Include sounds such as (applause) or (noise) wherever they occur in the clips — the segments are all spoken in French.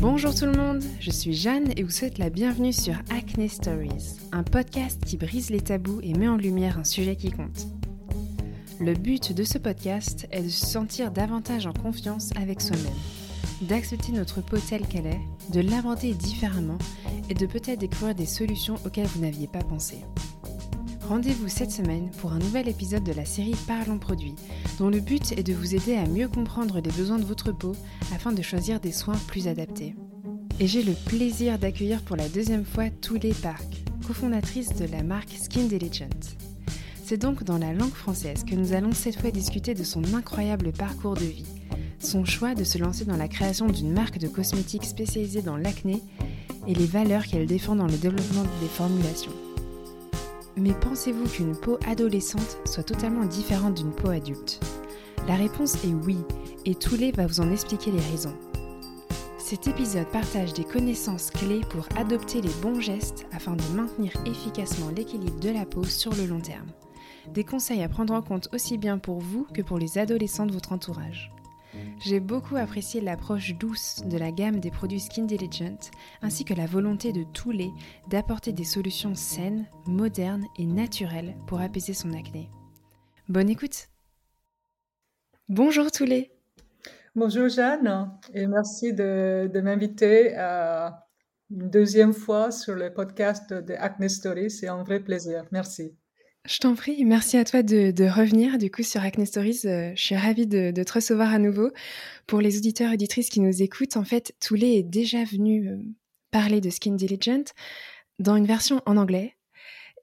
Bonjour tout le monde, je suis Jeanne et vous souhaite la bienvenue sur Acne Stories, un podcast qui brise les tabous et met en lumière un sujet qui compte. Le but de ce podcast est de se sentir davantage en confiance avec soi-même, d'accepter notre peau telle qu'elle est, de l'inventer différemment et de peut-être découvrir des solutions auxquelles vous n'aviez pas pensé. Rendez-vous cette semaine pour un nouvel épisode de la série Parlons produits, dont le but est de vous aider à mieux comprendre les besoins de votre peau afin de choisir des soins plus adaptés. Et j'ai le plaisir d'accueillir pour la deuxième fois Toulé Park, cofondatrice de la marque Skin Diligent. C'est donc dans la langue française que nous allons cette fois discuter de son incroyable parcours de vie, son choix de se lancer dans la création d'une marque de cosmétiques spécialisée dans l'acné et les valeurs qu'elle défend dans le développement des formulations. Mais pensez-vous qu'une peau adolescente soit totalement différente d'une peau adulte? La réponse est oui, et Toulé va vous en expliquer les raisons. Cet épisode partage des connaissances clés pour adopter les bons gestes afin de maintenir efficacement l'équilibre de la peau sur le long terme. Des conseils à prendre en compte aussi bien pour vous que pour les adolescents de votre entourage. J'ai beaucoup apprécié l'approche douce de la gamme des produits Skin Diligent, ainsi que la volonté de Toulé d'apporter des solutions saines, modernes et naturelles pour apaiser son acné. Bonne écoute Bonjour Toulé Bonjour Jeanne, et merci de, m'inviter une deuxième fois sur le podcast de Acne Story. C'est un vrai plaisir. Merci. Je t'en prie, merci à toi de, revenir du coup sur Acne Stories. Euh, je suis ravie de, te recevoir à nouveau. Pour les auditeurs et auditrices qui nous écoutent, en fait, Toulé est déjà venu euh, parler de Skin Diligent dans une version en anglais.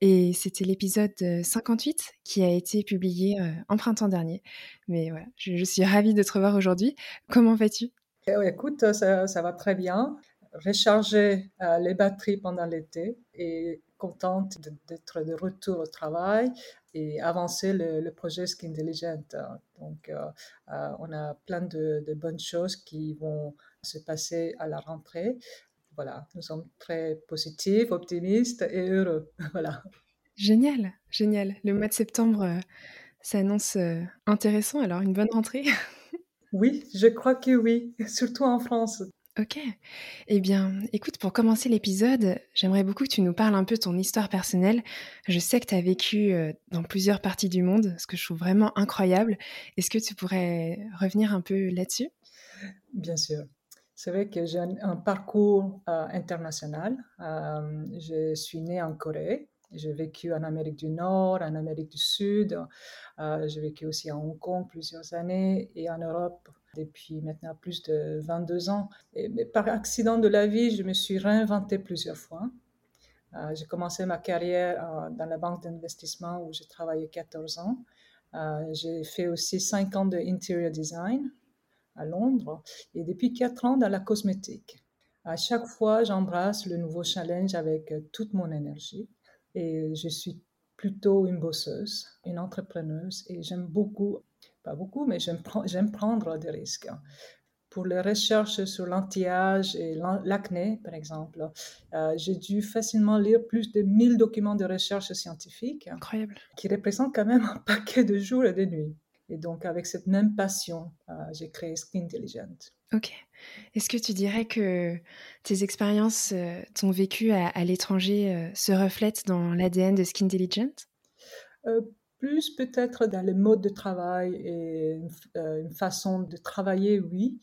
Et c'était l'épisode 58 euh, qui a été publié en printemps dernier. Mais voilà, je, suis ravie de te revoir aujourd'hui. Comment vas-tu? Eh Écoute, ça, ça, va très bien. Recharger les batteries pendant l'été et contente d'être de retour au travail et avancer le, projet Skin Diligent. Donc, euh, euh, on a plein de, bonnes choses qui vont se passer à la rentrée. Voilà, nous sommes très positifs, optimistes et heureux. (laughs) voilà. Génial, génial. Le mois de septembre euh, s'annonce intéressant, alors une bonne rentrée. (laughs) oui, je crois que oui, surtout en France. Ok. Eh bien, écoute, pour commencer l'épisode, j'aimerais beaucoup que tu nous parles un peu de ton histoire personnelle. Je sais que tu as vécu euh, dans plusieurs parties du monde, ce que je trouve vraiment incroyable. Est-ce que tu pourrais revenir un peu là-dessus? Bien sûr. C'est vrai que j'ai un, parcours euh, international. Euh, je suis née en Corée. J'ai vécu en Amérique du Nord, en Amérique du Sud. j'ai vécu aussi à Hong Kong plusieurs années et en Europe depuis maintenant plus de 22 ans. Mais par accident de la vie, je me suis réinventée plusieurs fois. Euh, j'ai commencé ma carrière euh, dans la banque d'investissement où j'ai travaillé 14 ans. Euh, j'ai fait aussi 5 ans de interior design à Londres et depuis 4 ans dans la cosmétique. À chaque fois, j'embrasse le nouveau challenge avec toute mon énergie et je suis plutôt une bosseuse, une entrepreneuse et j'aime beaucoup pas beaucoup, mais j'aime prendre des risques. Pour les recherches sur l'anti-âge et l'acné, par exemple, euh, j'ai dû facilement lire plus de 1000 documents de recherche scientifique. Incroyable. Qui représentent quand même un paquet de jours et de nuits. Et donc, avec cette même passion, euh, j'ai créé Skin Intelligent. Ok. Est-ce que tu dirais que tes expériences, euh, ton vécu à, l'étranger se reflètent dans l'ADN de Skin Intelligent? Plus peut-être dans le mode de travail et euh, une, façon de travailler, oui.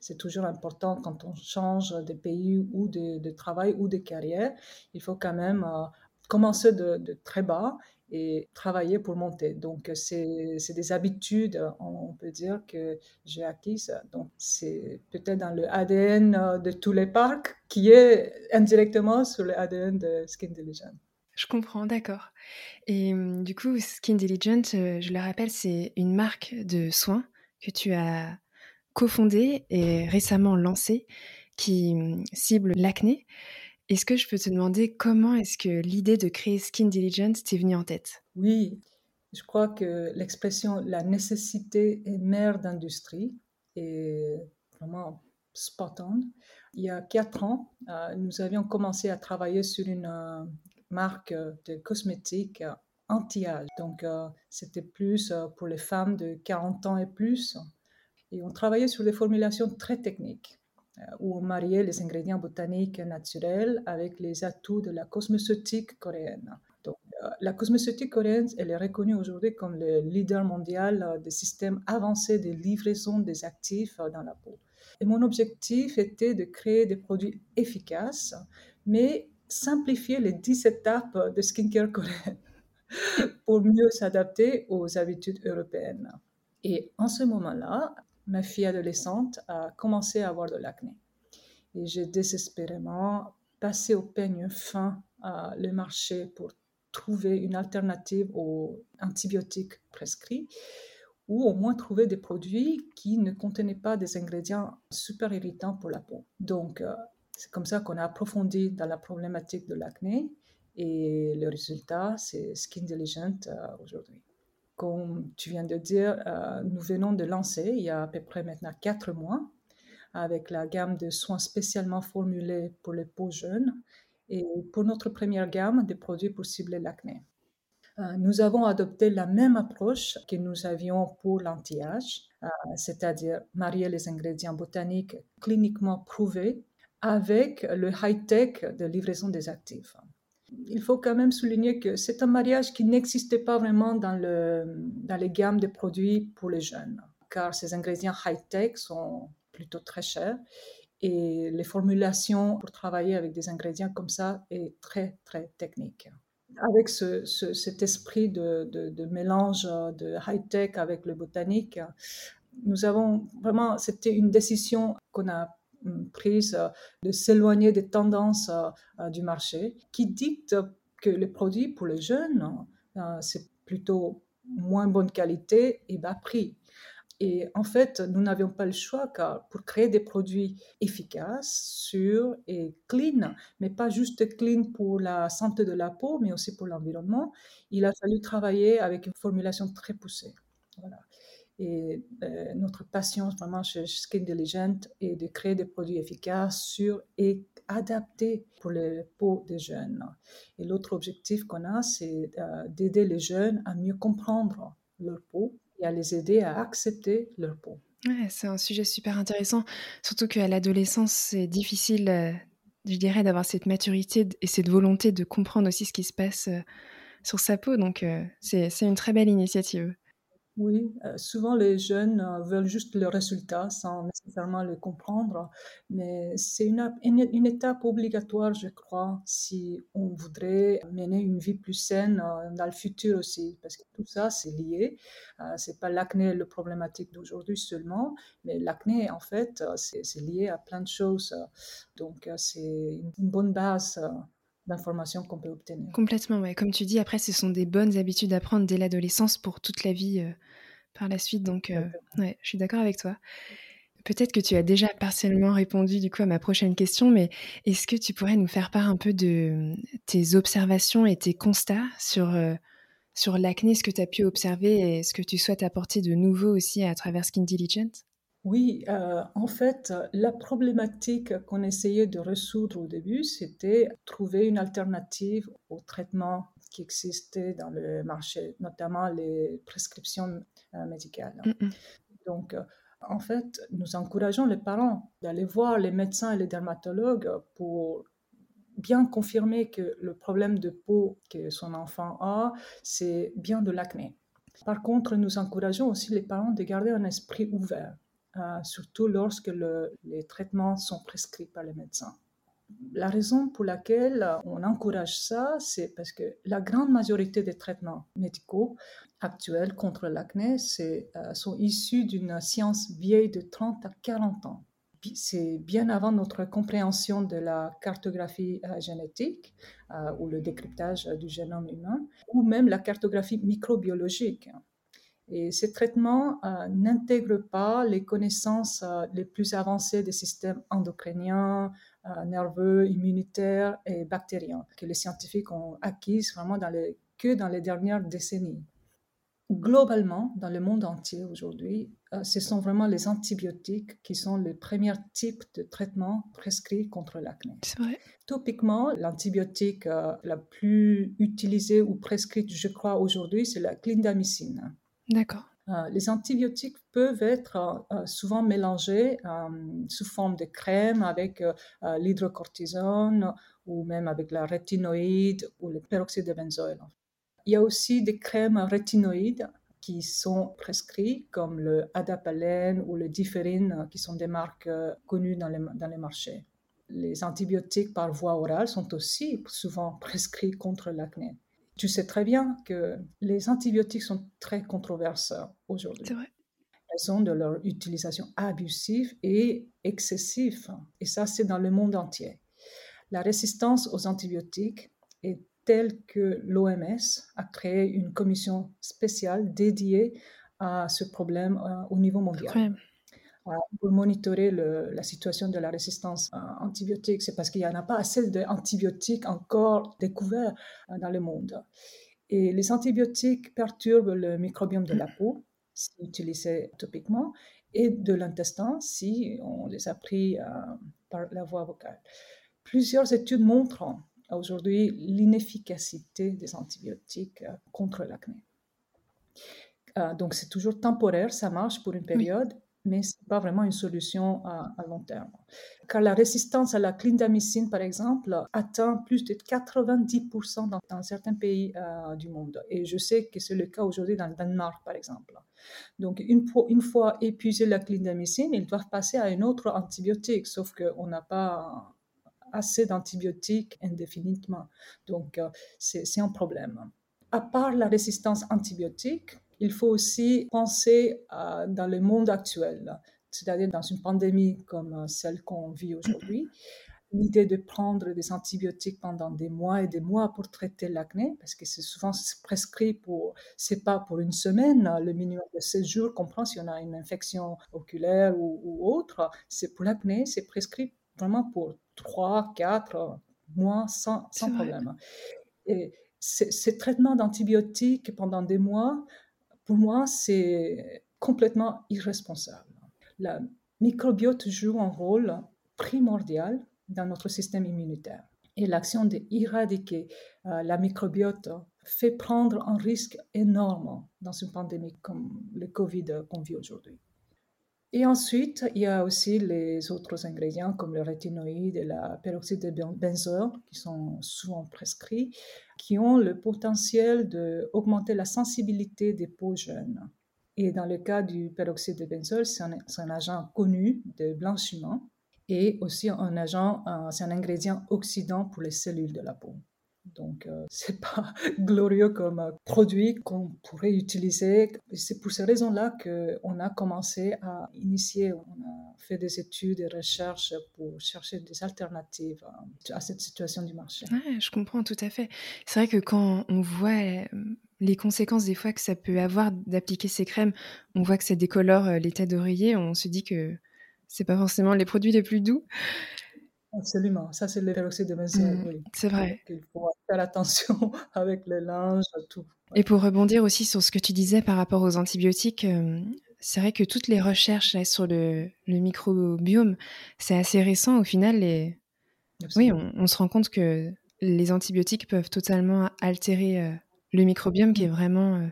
C'est toujours important quand on change de pays ou de, travail ou de carrière. Il faut quand même euh, commencer de, très bas et travailler pour monter. Donc, c'est des habitudes, on peut dire, que j'ai acquises. Donc, c'est peut-être dans le ADN de tous les parcs qui est indirectement sur le ADN de Skin Diligent. Je comprends, d'accord. Et du coup, Skin Diligent, je le rappelle, c'est une marque de soins que tu as cofondée et récemment lancée qui cible l'acné. Est-ce que je peux te demander comment est-ce que l'idée de créer Skin Diligent t'est venue en tête? Oui, je crois que l'expression la nécessité est mère d'industrie est vraiment spot. Il y a quatre ans, nous avions commencé à travailler sur une marque euh, de cosmétiques euh, anti-âge. Donc, euh, c'était plus pour les femmes de 40 ans et plus. Et on travaillait sur des formulations très techniques. où on mariait les ingrédients botaniques naturels avec les atouts de la cosmétique coréenne. Donc, la cosmétique coréenne, elle est reconnue aujourd'hui comme le leader mondial des systèmes avancés de livraison des actifs dans la peau. Et mon objectif était de créer des produits efficaces, mais simplifier les 10 étapes de skincare coréenne (laughs) pour mieux s'adapter aux habitudes européennes. Et en ce moment-là, ma fille adolescente a commencé à avoir de l'acné. Et j'ai désespérément passé au peigne fin à le marché pour trouver une alternative aux antibiotiques prescrits ou au moins trouver des produits qui ne contenaient pas des ingrédients super irritants pour la peau. Donc, euh, c'est comme ça qu'on a approfondi dans la problématique de l'acné et le résultat, c'est Skin Diligent euh, aujourd'hui. Comme tu viens de dire, euh, nous venons de lancer il y a à peu près maintenant quatre mois avec la gamme de soins spécialement formulés pour les peaux jeunes et pour notre première gamme de produits pour cibler l'acné. Euh, nous avons adopté la même approche que nous avions pour l'anti-âge, c'est-à-dire marier les ingrédients botaniques cliniquement prouvés avec le high-tech de livraison des actifs. Il faut quand même souligner que c'est un mariage qui n'existait pas vraiment dans, le, dans les gammes de produits pour les jeunes, car ces ingrédients high-tech sont plutôt très chers et les formulations pour travailler avec des ingrédients comme ça est très, très technique. Avec ce, cet esprit de, de, de mélange de high-tech avec le botanique, nous avons vraiment, c'était une décision qu'on a prise euh, de s'éloigner des tendances euh, euh, du marché qui dictent que les produits pour les jeunes, c'est plutôt moins bonne qualité et bas prix. Et en fait, nous n'avions pas le choix car pour créer des produits efficaces, sûrs et clean, mais pas juste clean pour la santé de la peau, mais aussi pour l'environnement, il a fallu travailler avec une formulation très poussée. Voilà. Et euh, notre passion vraiment chez Skin Diligent est de créer des produits efficaces, sûrs et adaptés pour les peaux des jeunes. Et l'autre objectif qu'on a, c'est euh, d'aider les jeunes à mieux comprendre leur peau et à les aider à accepter leur peau. C'est un sujet super intéressant, surtout qu'à l'adolescence, c'est difficile, euh, je dirais, d'avoir cette maturité et cette volonté de comprendre aussi ce qui se passe sur sa peau. Donc, c'est une très belle initiative. Oui, euh, souvent les jeunes euh, veulent juste le résultat sans nécessairement le comprendre, mais c'est une, une, étape obligatoire, je crois, si on voudrait mener une vie plus saine euh, dans le futur aussi, parce que tout ça, c'est lié. c'est pas l'acné le problématique d'aujourd'hui seulement, mais l'acné, en fait, c'est lié à plein de choses. Donc, c'est une bonne base d'informations qu'on peut obtenir. Complètement, ouais. Comme tu dis, après, ce sont des bonnes habitudes à prendre dès l'adolescence pour toute la vie par la suite. Donc, euh, ouais, je suis d'accord avec toi. Peut-être que tu as déjà partiellement répondu du coup à ma prochaine question, mais est-ce que tu pourrais nous faire part un peu de tes observations et tes constats sur, euh, sur l'acné, ce que tu as pu observer et ce que tu souhaites apporter de nouveau aussi à travers Skin Diligent oui, euh, en fait, la problématique qu'on essayait de résoudre au début, c'était trouver une alternative au traitement qui existait dans le marché, notamment les prescriptions euh. Mm, mm. Donc, euh, en fait, nous encourageons les parents d'aller voir les médecins et les dermatologues pour bien confirmer que le problème de peau que son enfant a, c'est bien de l'acné. Par contre, nous encourageons aussi les parents de garder un esprit ouvert euh, surtout lorsque les traitements sont prescrits par les médecins. La raison pour laquelle on encourage ça, c'est parce que la grande majorité des traitements médicaux actuels contre l'acné euh, sont issus d'une science vieille de 30 à 40 ans. C'est bien avant notre compréhension de la cartographie euh, génétique ou le décryptage du génome humain, ou même la cartographie microbiologique. Et ces traitements euh, n'intègrent pas les connaissances euh, les plus avancées des systèmes endocriniens, euh, nerveux, immunitaires et bactériens que les scientifiques ont acquises vraiment dans les, que dans les dernières décennies. Globalement, dans le monde entier aujourd'hui, ce sont vraiment les antibiotiques qui sont le premier type de traitement prescrit contre l'acné. Topiquement, l'antibiotique la plus utilisée ou prescrite, je crois, aujourd'hui, c'est la clindamycine. D'accord. Euh, les antibiotiques peuvent être euh, souvent mélangés sous forme de crème avec l'hydrocortisone ou même avec la rétinoïde ou le peroxyde de benzoïle. Il y a aussi des crèmes rétinoïdes qui sont prescrits, comme le adapalène ou le différine, qui sont des marques connues dans dans les marchés. Les antibiotiques par voie orale sont aussi souvent (laughs) prescrits contre l'acné. Tu sais très bien que les antibiotiques sont très controversés aujourd'hui. C'est vrai. Raison de leur utilisation abusive et excessive. Et ça, c'est dans le monde entier. La résistance aux antibiotiques est telle que l'OMS a créé une commission spéciale dédiée à ce problème euh, au niveau mondial pour monitorer la situation de la résistance à antibiotiques. C'est parce qu'il n'y en a pas assez d'antibiotiques encore découverts euh, dans le monde. Et les antibiotiques perturbent le microbiome de la peau, si utilisés topiquement, et de l'intestin, si on les a pris euh, par la voie vocale. Plusieurs études montrent aujourd'hui l'inefficacité des antibiotiques euh, contre l'acné. donc c'est toujours temporaire, ça marche pour une période, mais ce n'est pas vraiment une solution à, long terme. Car la résistance à la clindamycine, par exemple, atteint plus de 90% dans, certains pays euh, du monde. Et je sais que c'est le cas aujourd'hui dans le Danemark, par exemple. Donc, une, une fois épuisé la clindamycine, ils doivent passer à un autre antibiotique, sauf qu'on n'a pas assez d'antibiotiques indéfiniment. Donc, euh, c'est un problème. À part la résistance antibiotique, il faut aussi penser dans le monde actuel, c'est-à-dire dans une pandémie comme euh, celle qu'on vit aujourd'hui. (coughs) L'idée de prendre des antibiotiques pendant des mois et des mois pour traiter l'acné, parce que c'est souvent prescrit pour, c'est pas pour une semaine, le minimum de 16 jours, comprend si on a une infection oculaire ou, autre, c'est pour l'acné, c'est prescrit vraiment pour 3, 4 mois sans, sans problème. Et ces traitements d'antibiotiques pendant des mois, pour moi, c'est complètement irresponsable. La microbiote joue un rôle primordial dans notre système immunitaire. Et l'action d'éradiquer euh, la microbiote fait prendre un risque énorme dans une pandémie comme le Covid qu'on vit aujourd'hui. Et ensuite, il y a aussi les autres ingrédients comme le rétinoïde et la peroxyde de benzoïle qui sont souvent prescrits qui ont le potentiel d'augmenter la sensibilité des peaux jeunes. Et dans le cas du peroxyde de benzoïle, c'est un, agent connu de blanchiment et aussi un agent, c'est un ingrédient oxydant pour les cellules de la peau. Donc, euh, (laughs) c'est pas glorieux comme euh, produit qu'on pourrait utiliser. C'est pour ces raisons-là qu'on a commencé à initier, on a fait des études et recherches pour chercher des alternatives à cette situation du marché. Ouais, je comprends tout à fait. C'est vrai que quand on voit euh, les conséquences des fois que ça peut avoir d'appliquer ces crèmes, on voit que ça décolore l'état d'oreiller, on se dit que c'est pas forcément les produits les plus doux. Absolument, ça c'est le peroxyde de benzoïle, mmh, C'est vrai. il faut faire attention (laughs) avec le linge, tout. Et pour rebondir aussi sur ce que tu disais par rapport aux antibiotiques, euh, c'est vrai que toutes les recherches sur le, microbiome, c'est assez récent au final. Et... Oui, on, se rend compte que les antibiotiques peuvent totalement altérer euh, le microbiome qui est mmh. vraiment euh,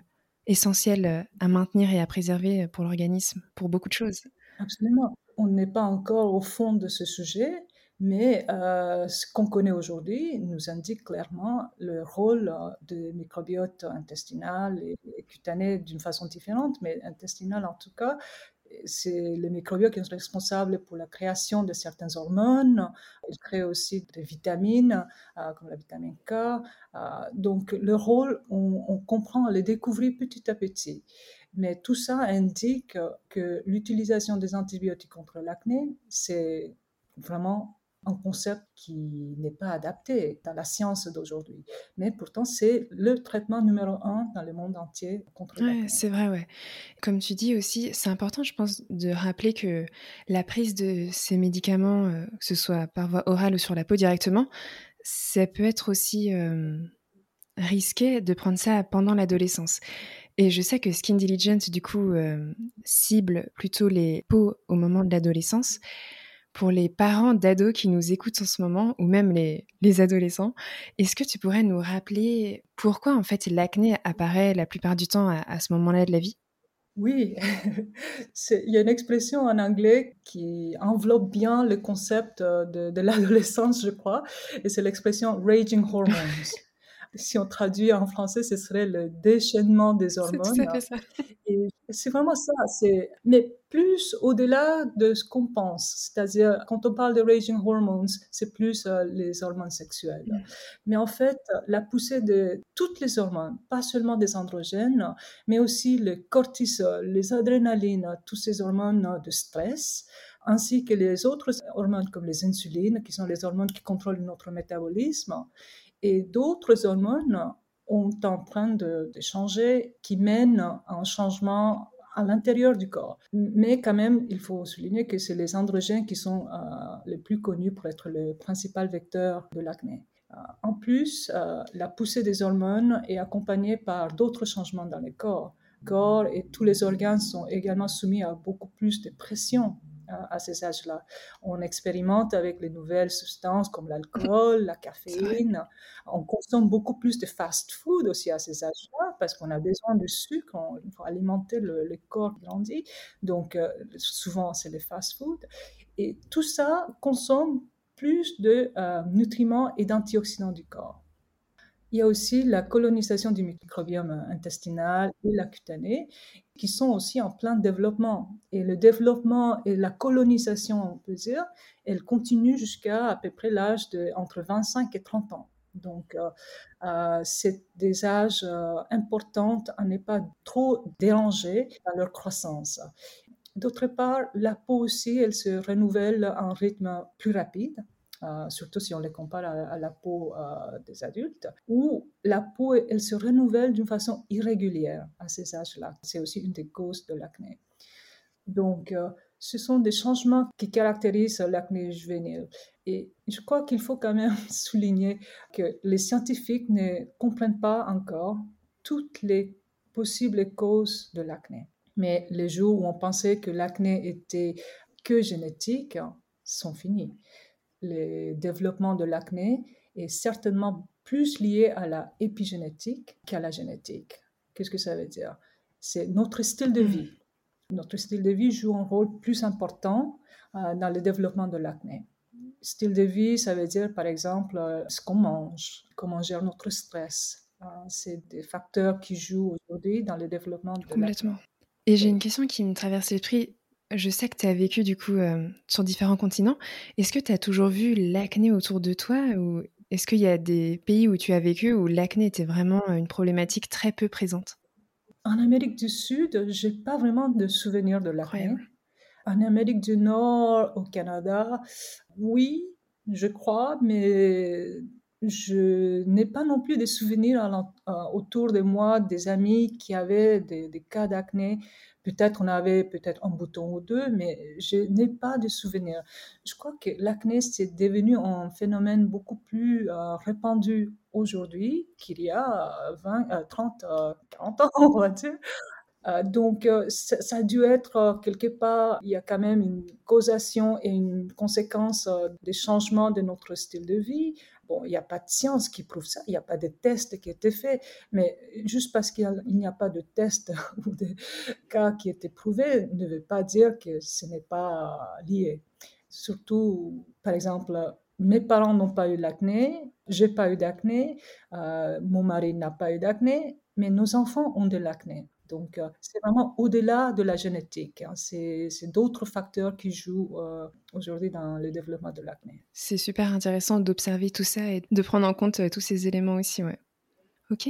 essentiel à maintenir et à préserver pour l'organisme, pour beaucoup de choses. Absolument. On n'est pas encore au fond de ce sujet, mais euh, ce qu'on connaît aujourd'hui nous indique clairement le rôle euh, du microbiote intestinal et, cutané d'une façon différente, mais intestinal en tout cas. C'est le microbiote qui est responsable pour la création de certaines hormones. Il crée aussi des vitamines, euh, comme la vitamine K. donc, le rôle, on, on comprend, on le découvrir petit à petit. Mais tout ça indique que l'utilisation des antibiotiques contre l'acné, c'est vraiment un concept qui n'est pas adapté dans la science d'aujourd'hui. Mais pourtant, c'est le traitement numéro un dans le monde entier contre ouais, C'est vrai, ouais. Comme tu dis aussi, c'est important, je pense, de rappeler que la prise de ces médicaments, euh, que ce soit par voie orale ou sur la peau directement, ça peut être aussi euh, risqué de prendre ça pendant l'adolescence. Et je sais que Skin Diligence, du coup, euh, cible plutôt les peaux au moment de l'adolescence pour les parents d'ados qui nous écoutent en ce moment, ou même les, adolescents, est-ce que tu pourrais nous rappeler pourquoi en fait l'acné apparaît la plupart du temps à, ce moment-là de la vie? Oui, (laughs) il y a une expression en anglais qui enveloppe bien le concept euh, de, de l'adolescence, je crois, et c'est l'expression raging hormones (laughs) si on traduit en français, ce serait le déchaînement des hormones. C'est vraiment ça. Mais plus au-delà de ce qu'on pense. C'est-à-dire, quand on parle de raging hormones, c'est plus euh, les hormones sexuelles. Mm. Mais en fait, la poussée de toutes les hormones, pas seulement des androgènes, mais aussi le cortisol, les adrénalines, toutes ces hormones de stress, ainsi que les autres hormones comme les insulines, qui sont les hormones qui contrôlent notre métabolisme, et d'autres hormones sont en train de, changer, qui mènent à un changement à l'intérieur du corps. Mais quand même, il faut souligner que c'est les androgènes qui sont euh, les plus connus pour être le principal vecteur de l'acné. Euh, en plus, euh, la poussée des hormones est accompagnée par d'autres changements dans le corps. Le corps et tous les organes sont également soumis à beaucoup plus de pression à ces âges-là. On expérimente avec les nouvelles substances comme l'alcool, la caféine. On consomme beaucoup plus de fast-food aussi à ces âges-là parce qu'on a besoin de sucre pour alimenter le, corps qui grandit. Donc, euh, souvent, c'est les fast-food. Et tout ça consomme plus de euh, nutriments et d'antioxydants du corps. Il y a aussi la colonisation du microbiome intestinal et la cutanée qui sont aussi en plein développement. Et le développement et la colonisation, on peut dire, elle continue jusqu'à à peu près l'âge de entre 25 et 30 ans. Donc, euh, euh, c'est des âges euh, importants à ne pas trop déranger dans leur croissance. D'autre part, la peau aussi, elle se renouvelle à un rythme plus rapide. Euh, surtout si on les compare à, la peau euh, des adultes, où la peau, elle se renouvelle d'une façon irrégulière à ces âges-là. C'est aussi une des causes de l'acné. Donc, euh, ce sont des changements qui caractérisent l'acné juvénile. Et je crois qu'il faut quand même (laughs) souligner que les scientifiques ne comprennent pas encore toutes les possibles causes de l'acné. Mais les jours où on pensait que l'acné était que génétique sont finis le développement de l'acné est certainement plus lié à la épigénétique qu'à la génétique. Qu'est-ce que ça veut dire? C'est notre style de vie. Notre style de vie joue un rôle plus important euh, dans le développement de l'acné. Style de vie, ça veut dire par exemple euh, ce qu'on mange, comment on gère notre stress. Euh, c'est des facteurs qui jouent aujourd'hui dans le développement de Complètement. Et j'ai une question qui me traverse l'esprit. Je sais que tu as vécu du coup euh, sur différents continents. Est-ce que tu as toujours vu l'acné autour de toi ou est-ce qu'il y a des pays où tu as vécu où l'acné était vraiment une problématique très peu présente? En Amérique du Sud, j'ai pas vraiment de souvenirs de l'acné. En Amérique du Nord, au Canada, oui, je crois, mais je n'ai pas non plus des souvenirs autour de moi des amis qui avaient des cas d'acné Peut-être on avait peut-être un bouton ou deux, mais je n'ai pas de souvenir. Je crois que l'acné, c'est devenu un phénomène beaucoup plus euh, répandu aujourd'hui qu'il y a 20, 30, 40 ans, (laughs) on va dire. Euh, donc, euh, ça, a dû être quelque part, il y a quand même une causation et une conséquence des changements de notre style de vie, Bon, il n'y a pas de science qui prouve ça, il n'y a pas de tests (laughs) qui étaient faits, mais juste parce qu'il n'y a, pas de tests ou de cas qui étaient prouvés ne veut pas dire que ce n'est pas lié. Surtout, par exemple, mes parents n'ont pas eu l'acné, j'ai pas eu d'acné, euh, mon mari n'a pas eu d'acné, mais nos enfants ont de l'acné. Donc, euh, c'est vraiment au-delà de la génétique. Hein. C'est d'autres facteurs qui jouent euh, aujourd'hui dans le développement de l'acné. C'est super intéressant d'observer tout ça et de prendre en compte euh, tous ces éléments aussi. Ouais. Ok.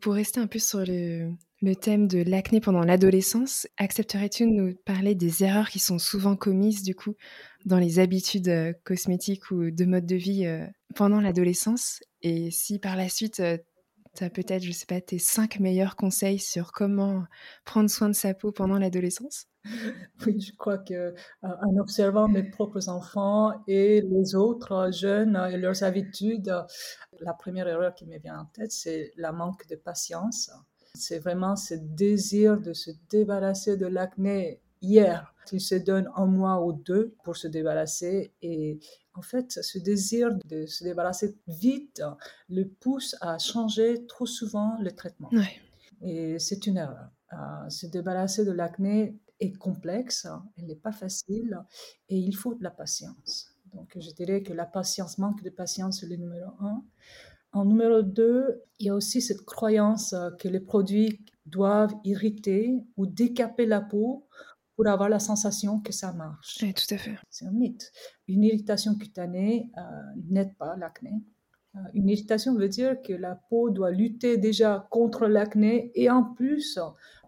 Pour rester un peu sur le, thème de l'acné pendant l'adolescence, accepterais-tu de nous parler des erreurs qui sont souvent commises du coup dans les habitudes cosmétiques ou de mode de vie pendant l'adolescence? Et si par la suite tu as peut-être, je sais pas, tes cinq meilleurs conseils sur comment prendre soin de sa peau pendant l'adolescence? (laughs) Oui, je crois que euh, en observant mes propres enfants et les autres jeunes et leurs habitudes, la première erreur qui me vient en tête, c'est la manque de patience. C'est vraiment ce désir de se débarrasser de l'acné hier. Ils se donnent un mois ou deux pour se débarrasser et en fait, ce désir de se débarrasser vite le pousse à changer trop souvent le traitement. Et c'est une erreur. se débarrasser de l'acné est complexe, elle n'est pas facile et il faut de la patience. Donc, je dirais que la patience, manque de patience, c'est le numéro un. En numéro deux, il y a aussi cette croyance que les produits doivent irriter ou décaper la peau pour avoir la sensation que ça marche. Oui, tout à fait. C'est un mythe. Une irritation cutanée euh, n'aide pas l'acné. Euh, une irritation veut dire que la peau doit lutter déjà contre l'acné et en plus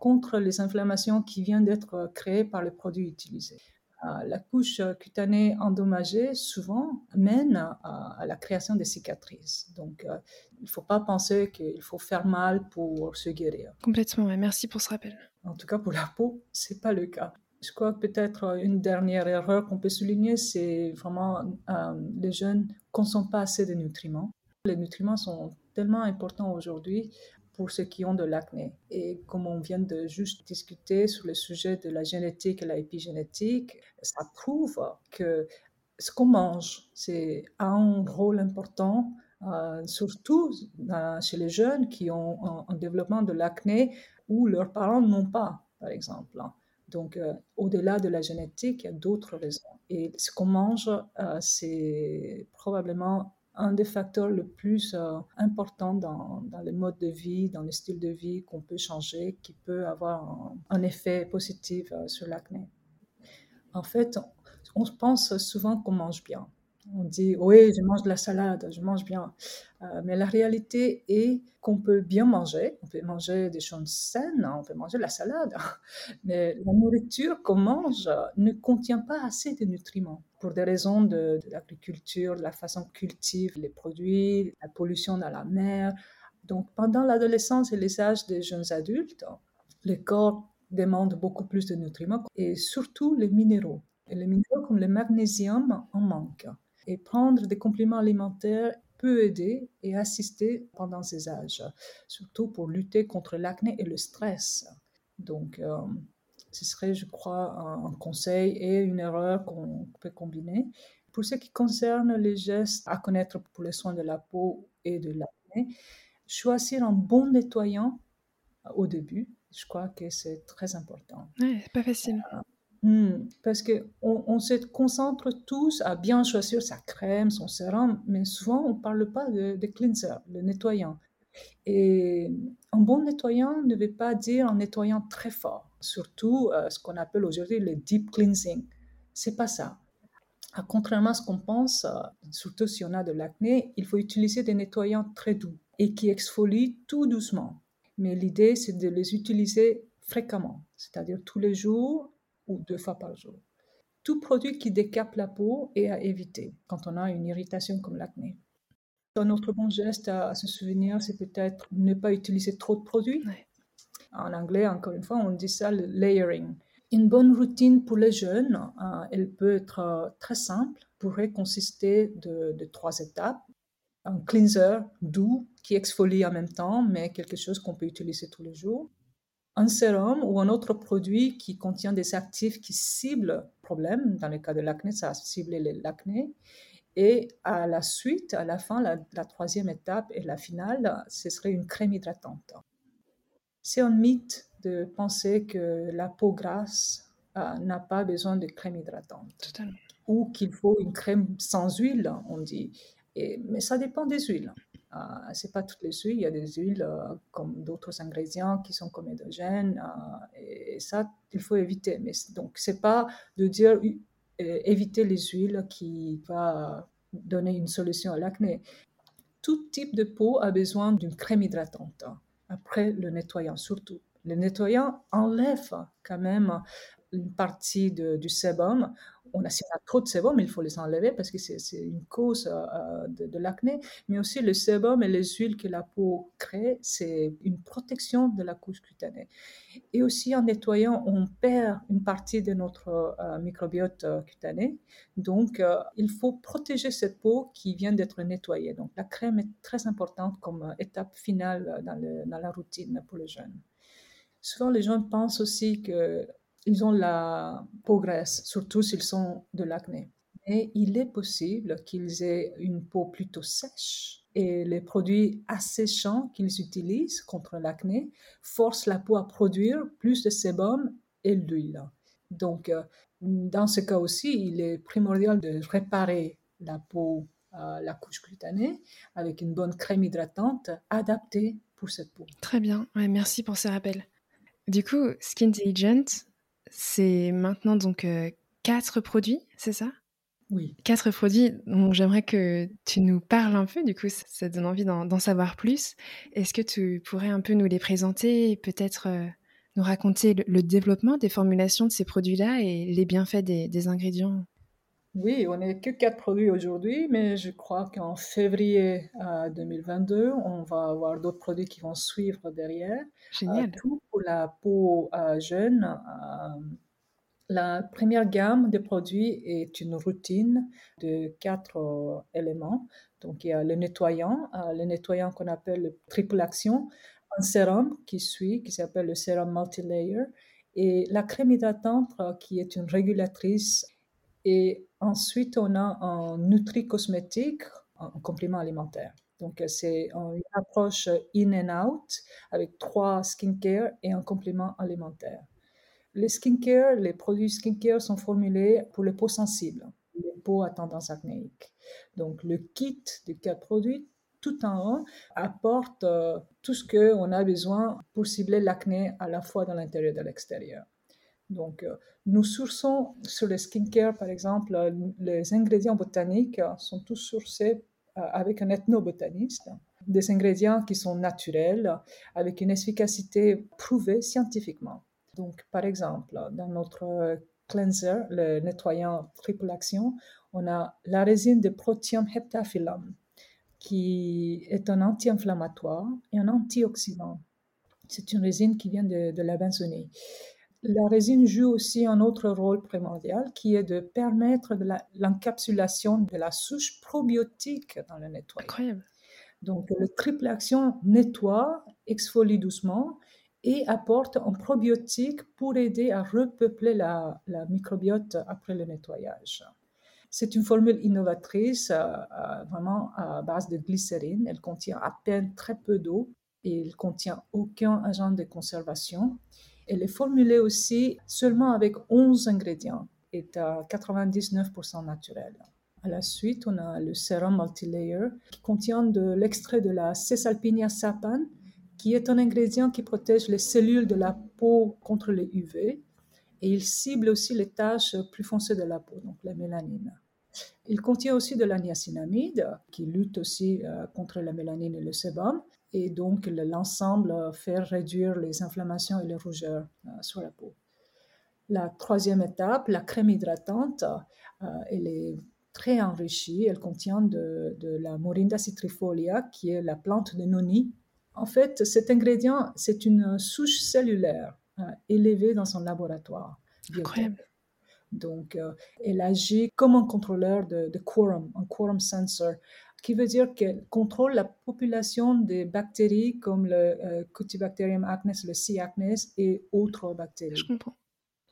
contre les inflammations qui viennent d'être créées par les produits utilisés. Euh, la couche cutanée endommagée souvent mène à, la création des cicatrices. Donc, euh, il ne faut pas penser qu'il faut faire mal pour se guérir. Complètement, merci pour ce rappel. En tout cas, pour la peau, ce n'est pas le cas. Je crois que peut-être une dernière erreur qu'on peut souligner, c'est vraiment euh, les jeunes ne consomment pas assez de nutriments. Les nutriments sont tellement importants aujourd'hui pour ceux qui ont de l'acné. Et comme on vient de juste discuter sur le sujet de la génétique et l'épigénétique, ça prouve que ce qu'on mange, c'est un rôle important, euh, surtout euh, chez les jeunes qui ont un, développement de l'acné où leurs parents n'ont pas, par exemple. Donc, euh, au-delà de la génétique, il y a d'autres raisons. Et ce qu'on mange, c'est probablement un des facteurs le plus euh, importants dans, dans, le mode de vie, dans le style de vie qu'on peut changer, qui peut avoir un, effet positif euh, sur l'acné. En fait, on pense souvent qu'on mange bien. On dit, oui, je mange de la salade, je mange bien. Euh, mais la réalité est qu'on peut bien manger, on peut manger des choses saines, on peut manger de la salade. (laughs) Mais la nourriture qu'on mange ne contient pas assez de nutriments pour des raisons de, l'agriculture, de la façon qu'on cultive les produits, la pollution dans la mer. Donc pendant l'adolescence et les âges des jeunes adultes, le corps demande beaucoup plus de nutriments et surtout les minéraux. Et les minéraux comme le magnésium en manquent. Et prendre des compléments alimentaires peut aider et assister pendant ces âges, surtout pour lutter contre l'acné et le stress. Donc, euh, ce serait, je crois, un, conseil et une erreur qu'on peut combiner. Pour ce qui concerne les gestes à connaître pour les soins de la peau et de l'acné, choisir un bon nettoyant au début, je crois que c'est très important. Oui, pas facile. Euh, Hmm, parce qu'on on se concentre tous à bien choisir sa crème, son sérum, mais souvent on ne parle pas de, cleanser, le nettoyant. Et un bon nettoyant ne veut pas dire un nettoyant très fort, surtout euh, ce qu'on appelle aujourd'hui le deep cleansing. C'est pas ça. contrairement à ce qu'on pense, euh, surtout si on a de l'acné, il faut utiliser des nettoyants très doux et qui exfolient tout doucement. Mais l'idée, c'est de les utiliser fréquemment, c'est-à-dire tous les jours ou deux fois par jour. Tout produit qui décape la peau est à éviter quand on a une irritation comme l'acné. Un autre bon geste à, se souvenir, c'est peut-être ne pas utiliser trop de produits. En anglais, encore une fois, on dit ça le layering. Une bonne routine pour les jeunes, euh, elle peut être euh, très simple, pourrait consister de, de trois étapes. Un cleanser doux qui exfolie en même temps, mais quelque chose qu'on peut utiliser tous les jours un sérum ou un autre produit qui contient des actifs qui ciblent le problème. Dans le cas de l'acné, ça a ciblé l'acné. Et à la suite, à la fin, la, troisième étape et la finale, ce serait une crème hydratante. C'est un mythe de penser que la peau grasse euh, n'a pas besoin de crème hydratante. Ou qu'il faut une crème sans huile, on dit. Et, mais ça dépend des huiles. Euh, c'est pas toutes les huiles, il y a des huiles euh, comme d'autres ingrédients qui sont comédogènes euh, et, ça, il faut éviter. Mais donc, c'est pas de dire éviter les huiles qui va donner une solution à l'acné. Tout type de peau a besoin d'une crème hydratante après le nettoyant surtout. Le nettoyant enlève quand même une partie du sébum on a, si on trop de sébum, il faut les enlever parce que c'est une cause euh, de, l'acné. Mais aussi le sébum et les huiles que la peau crée, c'est une protection de la couche cutanée. Et aussi en nettoyant, on perd une partie de notre euh, microbiote euh, cutané. Donc, il faut protéger cette peau qui vient d'être nettoyée. Donc, la crème est très importante comme étape finale dans, dans la routine pour les jeunes. Souvent, les gens pensent aussi que ils ont la peau graisse, surtout s'ils sont de l'acné. mais il est possible qu'ils aient une peau plutôt sèche et les produits asséchants qu'ils utilisent contre l'acné forcent la peau à produire plus de sébum et d'huile. Donc, euh, dans ce cas aussi, il est primordial de réparer la peau, euh, la couche cutanée, avec une bonne crème hydratante adaptée pour cette peau. Très bien, merci pour ce rappel. Du coup, Skin Intelligent, c'est maintenant donc euh, quatre produits, c'est ça? Oui. Quatre produits dont j'aimerais que tu nous parles un peu, du coup, ça, donne envie d'en savoir plus. Est-ce que tu pourrais un peu nous les présenter et peut-être nous raconter le, développement des formulations de ces produits-là et les bienfaits des, ingrédients? Oui, on n'est que quatre produits aujourd'hui, mais je crois qu'en février 2022, euh, on va avoir d'autres produits qui vont suivre derrière. Génial. Euh, tout pour la peau euh, jeune. la première gamme de produits est une routine de quatre éléments. Donc, il y a le nettoyant, le nettoyant qu'on appelle le triple action, un sérum qui suit, qui s'appelle le sérum multilayer, et la crème hydratante euh, qui est une régulatrice. Et ensuite, on a un nutri-cosmétique, un complément alimentaire. Donc, euh, c'est une approche in and out avec trois skincare et un complément alimentaire. Les skincare, les produits skincare sont formulés pour les peaux sensibles, les peaux à tendance acnéique. Donc, le kit de quatre produits tout en haut apporte euh, tout ce qu'on a besoin pour cibler l'acné à la fois dans l'intérieur et dans l'extérieur. Donc, euh, nous sourçons sur le skincare, par exemple, les ingrédients botaniques sont tous sourcés euh, avec un ethnobotaniste, des ingrédients qui sont naturels, avec une efficacité prouvée scientifiquement. Donc, par exemple, dans notre cleanser, le nettoyant triple action, on a la résine de Protium heptaphyllum qui est un anti-inflammatoire et un antioxydant. C'est une résine qui vient de, la benzonie. La résine joue aussi un autre rôle primordial qui est de permettre l'encapsulation de la souche probiotique dans le nettoyage. Incroyable. Donc, le triple action nettoie, exfolie doucement et apporte un probiotique pour aider à repeupler la microbiote après le nettoyage. C'est une formule innovatrice, euh, euh, vraiment à base de glycérine. Elle contient à peine très peu d'eau et elle contient aucun agent de conservation. Elle est formulée aussi seulement avec 11 ingrédients et à 99% naturel. À la suite, on a le sérum multilayer qui contient de l'extrait de la Cesalpinia sapan, qui est un ingrédient qui protège les cellules de la peau contre les UV et il cible aussi les taches plus foncées de la peau, donc la mélanine. Il contient aussi de la niacinamide qui lutte aussi euh, contre la mélanine et le sébum. Et donc, l'ensemble fait réduire les inflammations et les rougeurs euh, sur la peau. La troisième étape, la crème hydratante, euh, elle est très enrichie. Elle contient de, la Morinda citrifolia, qui est la plante de noni. En fait, cet ingrédient, c'est une souche cellulaire élevée dans son laboratoire. Incroyable. Donc, euh, elle agit comme un contrôleur de, quorum, un quorum sensor, qui veut dire qu'elle contrôle la population des bactéries comme le euh, Cutibacterium acnes, le C. acnes et autres bactéries. Je comprends.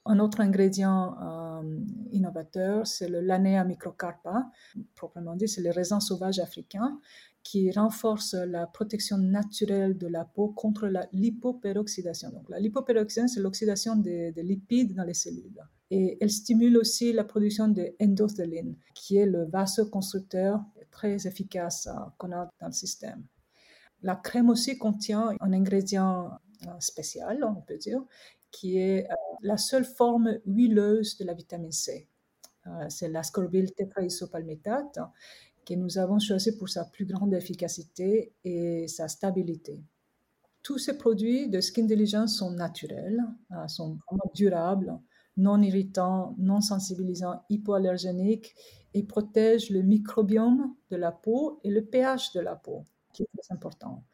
Un autre ingrédient euh, innovateur, c'est le Lanea microcarpa. Proprement dit, c'est le raisin sauvage africain qui renforce la protection naturelle de la peau contre la lipoperoxydation. Donc, la lipoperoxydation, c'est l'oxydation des, lipides dans les cellules. Et elle stimule aussi la production de endothéline, qui est le vasoconstructeur très efficace euh, qu'on a dans le système. La crème aussi contient un ingrédient euh, spécial, on peut dire, qui est euh, la seule forme huileuse de la vitamine C. c'est l'ascorbyle tétraisopalmitate que nous avons choisi pour sa plus grande efficacité et sa stabilité. Tous ces produits de Skin Diligence sont naturels, sont vraiment durables, non irritants, non sensibilisants, hypoallergéniques et protègent le microbiome de la peau et le pH de la peau, qui est très important.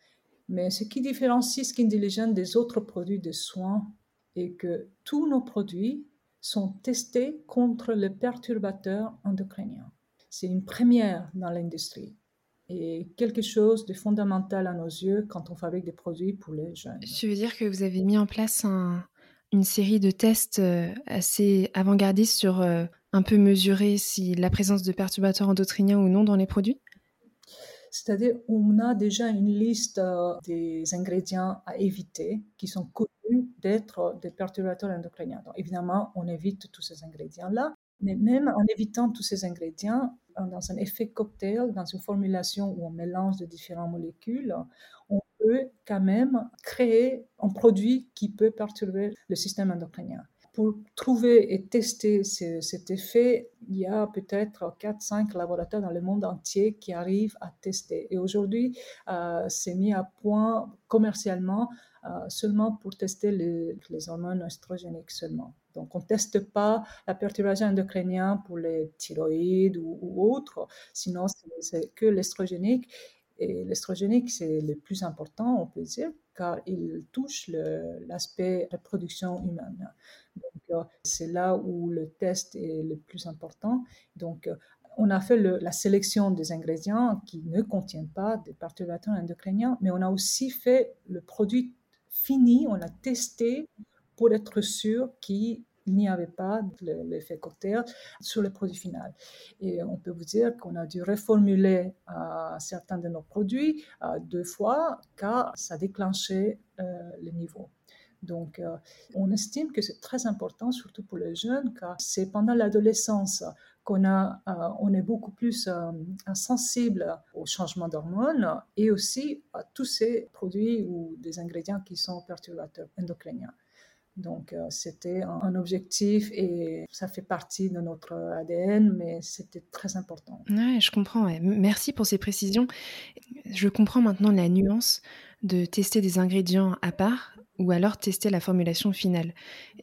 Mais ce qui différencie Skin Diligence des autres produits de soins est que tous nos produits sont testés contre les perturbateurs endocriniens. C'est une première dans l'industrie et quelque chose de fondamental à nos yeux quand on fabrique des produits pour les jeunes. Tu veux dire que vous avez mis en place une série de tests euh, assez avant-gardistes sur euh, un peu mesurer si la présence de perturbateurs endocriniens ou non dans les produits? C'est-à-dire, on a déjà une liste euh, des ingrédients à éviter qui sont connus d'être des perturbateurs endocriniens. Évidemment, on évite tous ces ingrédients-là, mais même en évitant tous ces ingrédients, dans un effet cocktail, dans une formulation où on mélange de différentes molécules, on peut quand même créer un produit qui peut perturber le système endocrinien. Pour trouver et tester cet effet, il y a peut-être 4-5 laboratoires dans le monde entier qui arrivent à tester. Et aujourd'hui, euh, c'est mis à point commercialement euh, seulement pour tester les, hormones estrogéniques seulement. Donc, on ne teste pas la perturbation endocrinienne pour les thyroïdes ou, ou autres, sinon c'est que l'estrogénique. Et l'estrogénique, c'est le plus important, on peut dire, car il touche l'aspect reproduction humaine. Donc, euh, c'est là où le test est le plus important. Donc, euh, on a fait la sélection des ingrédients qui ne contiennent pas des perturbateurs endocriniens, mais on a aussi fait le produit fini, on a testé pour être sûr qu'il il n'y avait pas l'effet cocktail sur le produit final. Et on peut vous dire qu'on a dû reformuler euh, certains de nos produits euh, deux fois car ça déclenchait euh, le niveau. Donc, on estime que c'est très important, surtout pour les jeunes, car c'est pendant l'adolescence qu'on est beaucoup plus sensible au changement d'hormones et aussi à tous ces produits ou des ingrédients qui sont perturbateurs endocriniens. Donc, euh, c'était un, objectif et ça fait partie de notre ADN, mais c'était très important. Oui, je comprends. Merci pour ces précisions. Je comprends maintenant la nuance de tester des ingrédients à part ou alors tester la formulation finale.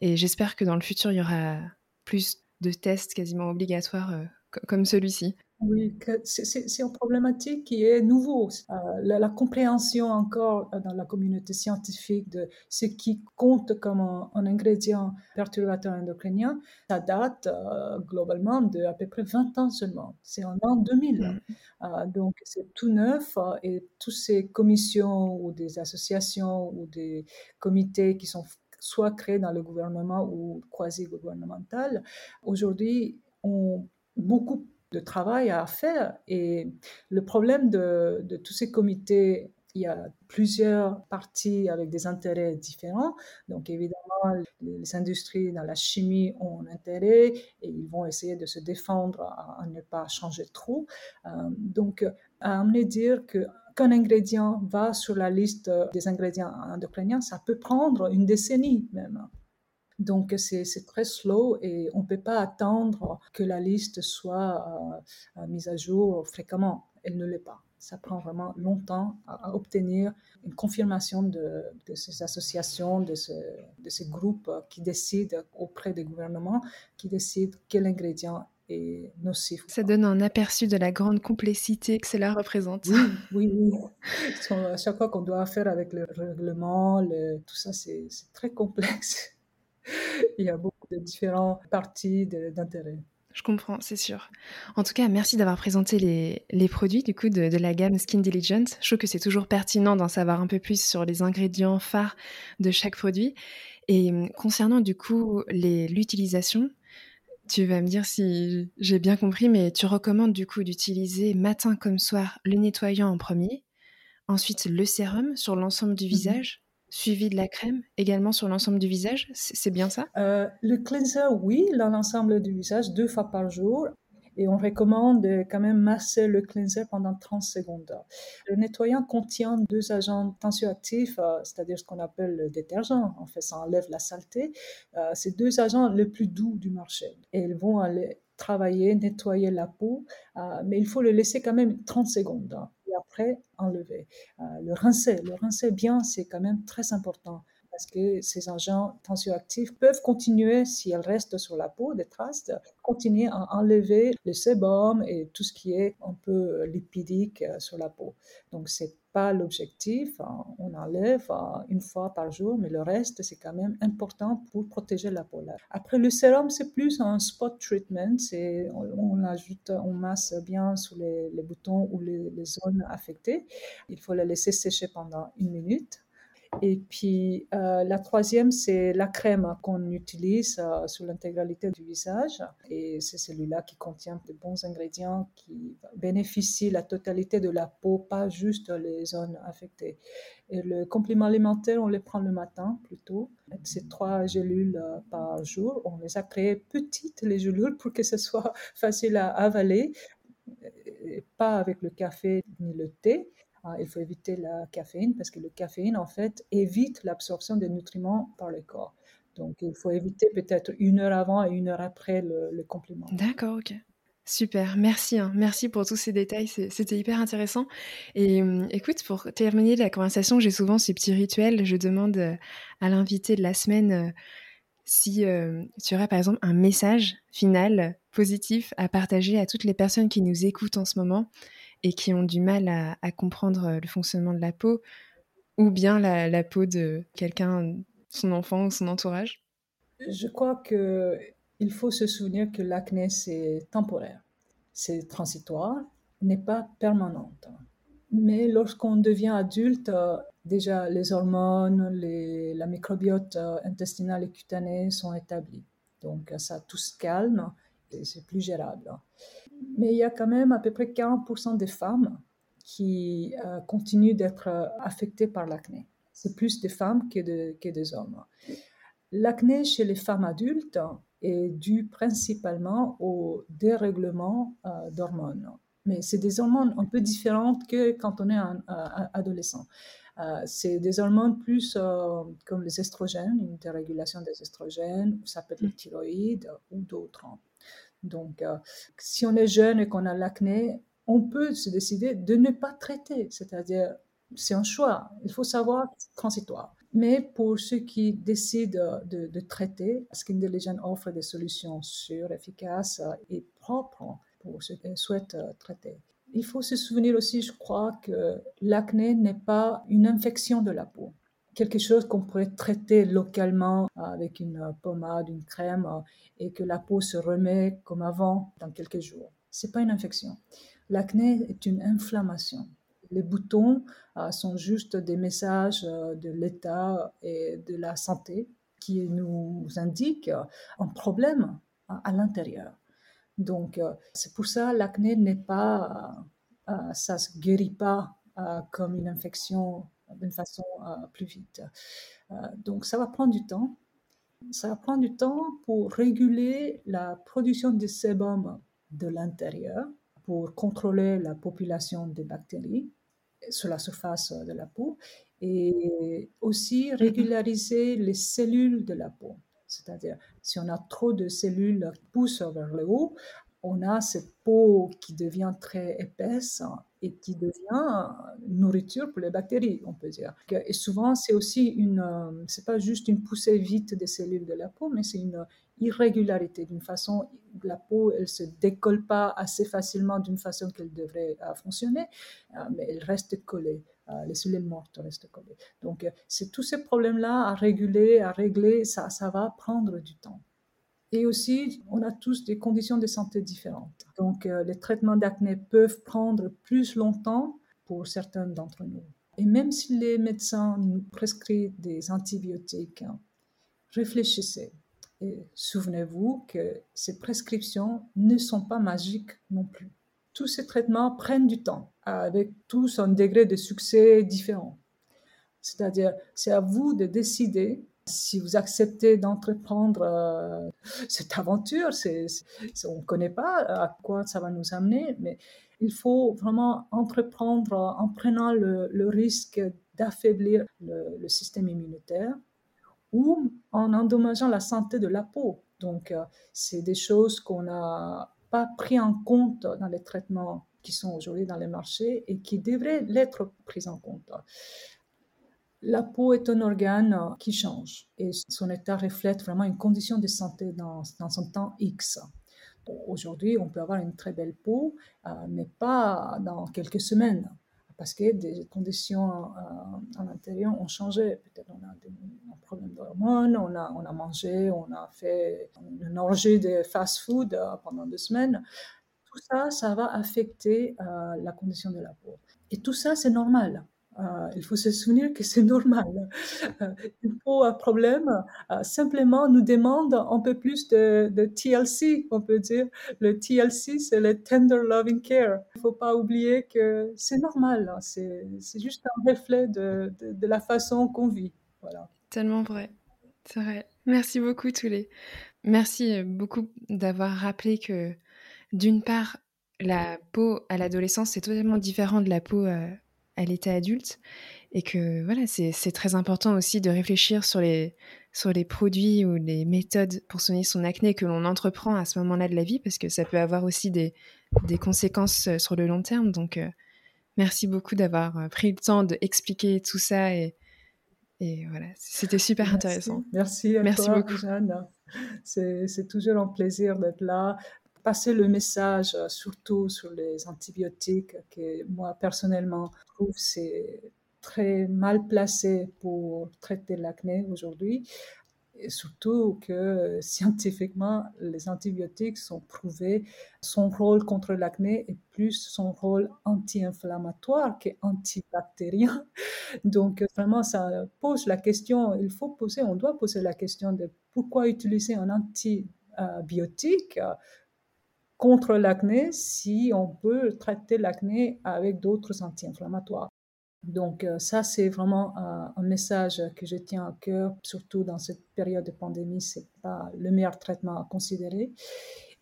Et j'espère que dans le futur, il y aura plus de tests quasiment obligatoires euh, comme celui-ci. Oui, c'est une problématique qui est nouveau. Euh, la, compréhension encore dans la communauté scientifique de ce qui compte comme un, ingrédient perturbateur endocrinien, ça date euh, globalement de à peu près 20 ans seulement. C'est en an 2000. Mm. Euh, donc c'est tout neuf et toutes ces commissions ou des associations ou des comités qui sont soit créés dans le gouvernement ou quasi-gouvernemental, aujourd'hui ont beaucoup de travail à faire. Et le problème de, tous ces comités il y a plusieurs parties avec des intérêts différents. Donc évidemment, les industries dans la chimie ont un intérêt et ils vont essayer de se défendre à, ne pas changer trop. Euh, donc à amener dire que qu'un ingrédient va sur la liste des ingrédients endocriniens, ça peut prendre une décennie même. Donc c'est très slow et on ne peut pas attendre que la liste soit euh, euh, mise à jour fréquemment. Elle ne l'est pas. Ça prend vraiment longtemps à, obtenir une confirmation de, ces associations, de, de, ces groupes qui décident auprès des gouvernements, qui décident quel ingrédient est nocif. Ça donne un aperçu de la grande complexité que cela représente. Oui, oui, (laughs) chaque fois qu'on doit faire avec le règlement, le, tout ça, c'est très complexe. Il y a beaucoup de différents parties d'intérêt. Je comprends, c'est sûr. En tout cas, merci d'avoir présenté les, les, produits du coup de, de, la gamme Skin Diligence. Je trouve que c'est toujours pertinent d'en savoir un peu plus sur les ingrédients phares de chaque produit. Et hum, concernant du coup l'utilisation, tu vas me dire si j'ai bien compris, mais tu recommandes du coup d'utiliser matin comme soir le nettoyant en premier, ensuite le sérum sur l'ensemble du mmh visage, suivi de la crème également sur l'ensemble du visage. C'est bien ça? Euh, Le cleanser, oui, dans l'ensemble du visage, deux fois par jour. Et on recommande quand même masser le cleanser pendant 30 secondes. Le nettoyant contient deux agents tensioactifs, euh, c'est-à-dire ce qu'on appelle le détergent. En fait, ça enlève la saleté. Euh, c'est deux agents les plus doux du marché. Et ils vont aller travailler, nettoyer la peau, mais il faut le laisser quand même 30 secondes après enlever. Euh, le rincer, le rincer bien, c'est quand même très important parce que ces agents tensioactifs peuvent continuer, si elles restent sur la peau, des traces, continuer à enlever le sébum et tout ce qui est un peu lipidique euh, sur la peau. Donc, c'est pas l'objectif. Hein. On enlève hein, une fois par jour, mais le reste, c'est quand même important pour protéger la peau. Après, le sérum, c'est plus un spot treatment. C'est, on, ajoute, on masse bien sur les, boutons ou les, les zones affectées. Il faut les laisser sécher pendant une minute Et puis euh, la troisième, c'est la crème qu'on utilise euh, sur l'intégralité du visage. Et c'est celui-là qui contient de bons ingrédients qui bénéficient la totalité de la peau, pas juste les zones affectées. Et le complément alimentaire, on les prend le matin plutôt. C'est trois gélules euh, par jour. On les a créées petites, les gélules, pour que ce soit (laughs) facile à avaler. Pas avec le café ni le thé. Ah, il faut éviter la caféine parce que le caféine, en fait, évite l'absorption des nutriments par le corps. Donc, il faut éviter peut-être une heure avant et une heure après le, complément. D'accord, ok. Super, merci. Hein. Merci pour tous ces détails, c'était hyper intéressant. Et hum, écoute, pour terminer la conversation, j'ai souvent ce petit rituel. Je demande euh, à l'invité de la semaine euh, si euh, tu aurais par exemple un message final positif à partager à toutes les personnes qui nous écoutent en ce moment et qui ont du mal à, comprendre euh, le fonctionnement de la peau, ou bien la, peau de quelqu'un, son enfant ou son entourage? Je crois qu'il faut se souvenir que l'acné, c'est temporaire, c'est transitoire, n'est pas permanente. Mais lorsqu'on devient adulte, euh, déjà les hormones, la microbiote euh, intestinale et cutanée sont établies. Donc ça tout se calme et c'est plus gérable mais il y a quand même à peu près 40% des femmes qui euh, continuent d'être euh, affectées par l'acné. C'est plus des femmes que, des hommes. L'acné chez les femmes adultes est dû principalement au dérèglement euh, d'hormones. Mais c'est des hormones un peu différentes que quand on est adolescent. c'est des hormones plus comme les estrogènes, une dérégulation des estrogènes, ou ça peut être le thyroïde ou d'autres. Donc, euh, si on est jeune et qu'on a l'acné, on peut se décider de ne pas traiter, c'est-à-dire c'est un choix. Il faut savoir transitoire. Mais pour ceux qui décident de, traiter, Skin Diligent offre des solutions sûres, efficaces et propres pour ceux qui souhaitent euh, traiter. Il faut se souvenir aussi, je crois, que l'acné n'est pas une infection de la peau quelque chose qu'on pourrait traiter localement avec une pommade, une crème, et que la peau se remet comme avant dans quelques jours. C'est pas une infection. L'acné est une inflammation. Les boutons euh, sont juste des messages euh, de l'état et de la santé qui nous indiquent un problème à l'intérieur. Donc, euh, c'est pour ça l'acné n'est pas, ça se guérit pas comme une infection d'une façon euh, plus vite. Euh, donc ça va prendre du temps. Ça va prendre du temps pour réguler la production de sébum de l'intérieur, pour contrôler la population des bactéries sur la surface de la peau et aussi régulariser les cellules de la peau. C'est-à-dire, si on a trop de cellules qui poussent vers le haut, on a cette peau qui devient très épaisse et qui devient nourriture pour les bactéries, on peut dire. Et souvent, c'est aussi une, euh, c'est pas juste une poussée vite des cellules de la peau, mais c'est une irrégularité d'une façon, la peau, elle se décolle pas assez facilement d'une façon qu'elle devrait euh, fonctionner, euh, mais elle reste collée. les cellules mortes restent collées. Donc, c'est tous ces problèmes-là à réguler, à régler, ça, ça va prendre du temps. Et aussi, on a tous des conditions de santé différentes. Donc, euh, les traitements d'acné peuvent prendre plus longtemps pour certains d'entre nous. Et même si les médecins nous prescrivent des antibiotiques, hein, réfléchissez. Et souvenez-vous que ces prescriptions ne sont pas magiques non plus. Tous ces traitements prennent du temps, avec tous un degré de succès différent. C'est-à-dire, c'est à vous de décider si vous acceptez d'entreprendre euh, cette aventure, on ne connaît pas à quoi ça va nous amener, mais il faut vraiment entreprendre en prenant le, risque d'affaiblir le, système immunitaire ou en endommageant la santé de la peau. Donc, euh, c'est des choses qu'on n'a pas pris en compte dans les traitements qui sont aujourd'hui dans les marchés et qui devraient l'être pris en compte. La peau est un organe euh, qui change et son état reflète vraiment une condition de santé dans, son temps X. Aujourd'hui, on peut avoir une très belle peau, euh, mais pas dans quelques semaines, parce que des conditions euh, à l'intérieur ont changé. Peut-être on a un problème d'hormones, on a, on a mangé, on a fait une orgie de fast-food pendant deux semaines. Tout ça, ça va affecter la condition de la peau. Et tout ça, c'est normal. Euh, il faut se souvenir que c'est (laughs) normal. Euh, un problème euh, simplement nous demande un peu plus de, TLC, on peut dire. Le TLC, c'est le Tender Loving Care. Il ne faut pas oublier que c'est normal. Hein. C'est, juste un reflet de, la façon qu'on vit. Voilà. Tellement vrai. C'est vrai. Merci beaucoup, tous les. Merci beaucoup d'avoir rappelé que, d'une part, la peau à l'adolescence, c'est totalement différent de la peau à l'état adulte. Et que voilà, c'est très important aussi de réfléchir sur les, sur les produits ou les méthodes pour soigner son acné que l'on entreprend à ce moment-là de la vie, parce que ça peut avoir aussi des, des conséquences euh, sur le long terme. Donc, euh, merci beaucoup d'avoir euh, pris le temps d'expliquer tout ça. Et, et voilà, c'était super intéressant. Merci à merci toi, beaucoup. Jeanne. C'est toujours un plaisir d'être là passer le message, euh, surtout sur les antibiotiques, que moi personnellement trouve c'est très mal placé pour traiter l'acné aujourd'hui. Et surtout que euh, (laughs) scientifiquement, les antibiotiques sont prouvés, son rôle contre l'acné est plus son rôle anti-inflammatoire qu'antibactérien. (laughs) Donc vraiment, ça pose la question, il faut poser, on doit poser la question de pourquoi utiliser un antibiotique contre l'acné si on peut traiter l'acné avec d'autres anti-inflammatoires. Donc euh, ça, c'est vraiment un, un, message que je tiens à cœur, surtout dans cette période de pandémie, c'est pas le meilleur traitement à considérer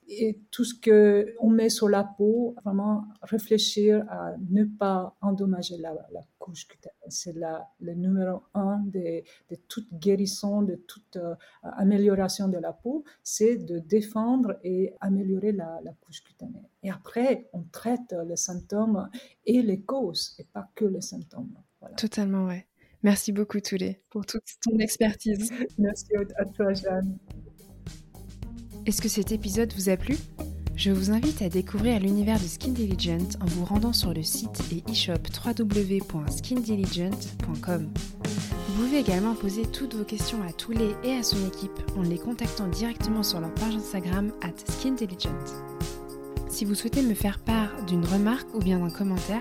et tout ce que on met sur la peau, vraiment réfléchir à ne pas endommager la, couche cutanée. C'est le numéro un de, de, toute guérison, de toute euh, amélioration de la peau, c'est de défendre et améliorer la, couche cutanée. Et après, on traite les symptômes et les causes, et pas que les symptômes. Totalement, ouais. Merci beaucoup, Toulé, pour toute ton expertise. (laughs) Merci à toi, Jeanne. Est-ce que cet épisode vous a plu? Je vous invite à découvrir l'univers de Skin Diligent en vous rendant sur le site et e-shop www.skindiligent.com. Vous pouvez également poser toutes vos questions à Toulé et à son équipe en les contactant directement sur leur page Instagram at SkinDiligent. Si vous souhaitez me faire part d'une remarque ou bien d'un commentaire,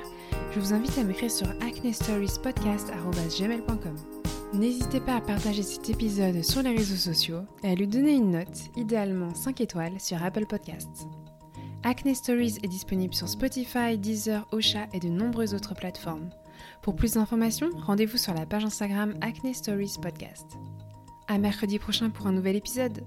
je vous invite à m'écrire sur acnestoriespodcast.gmail.com. N'hésitez pas à partager cet épisode sur les réseaux sociaux et à lui donner une note, idéalement 5 étoiles, sur Apple Podcasts. Acne Stories est disponible sur Spotify, Deezer, Ocha et de nombreuses autres plateformes. Pour plus d'informations, rendez-vous sur la page Instagram Acne Stories Podcast. À mercredi prochain pour un nouvel épisode.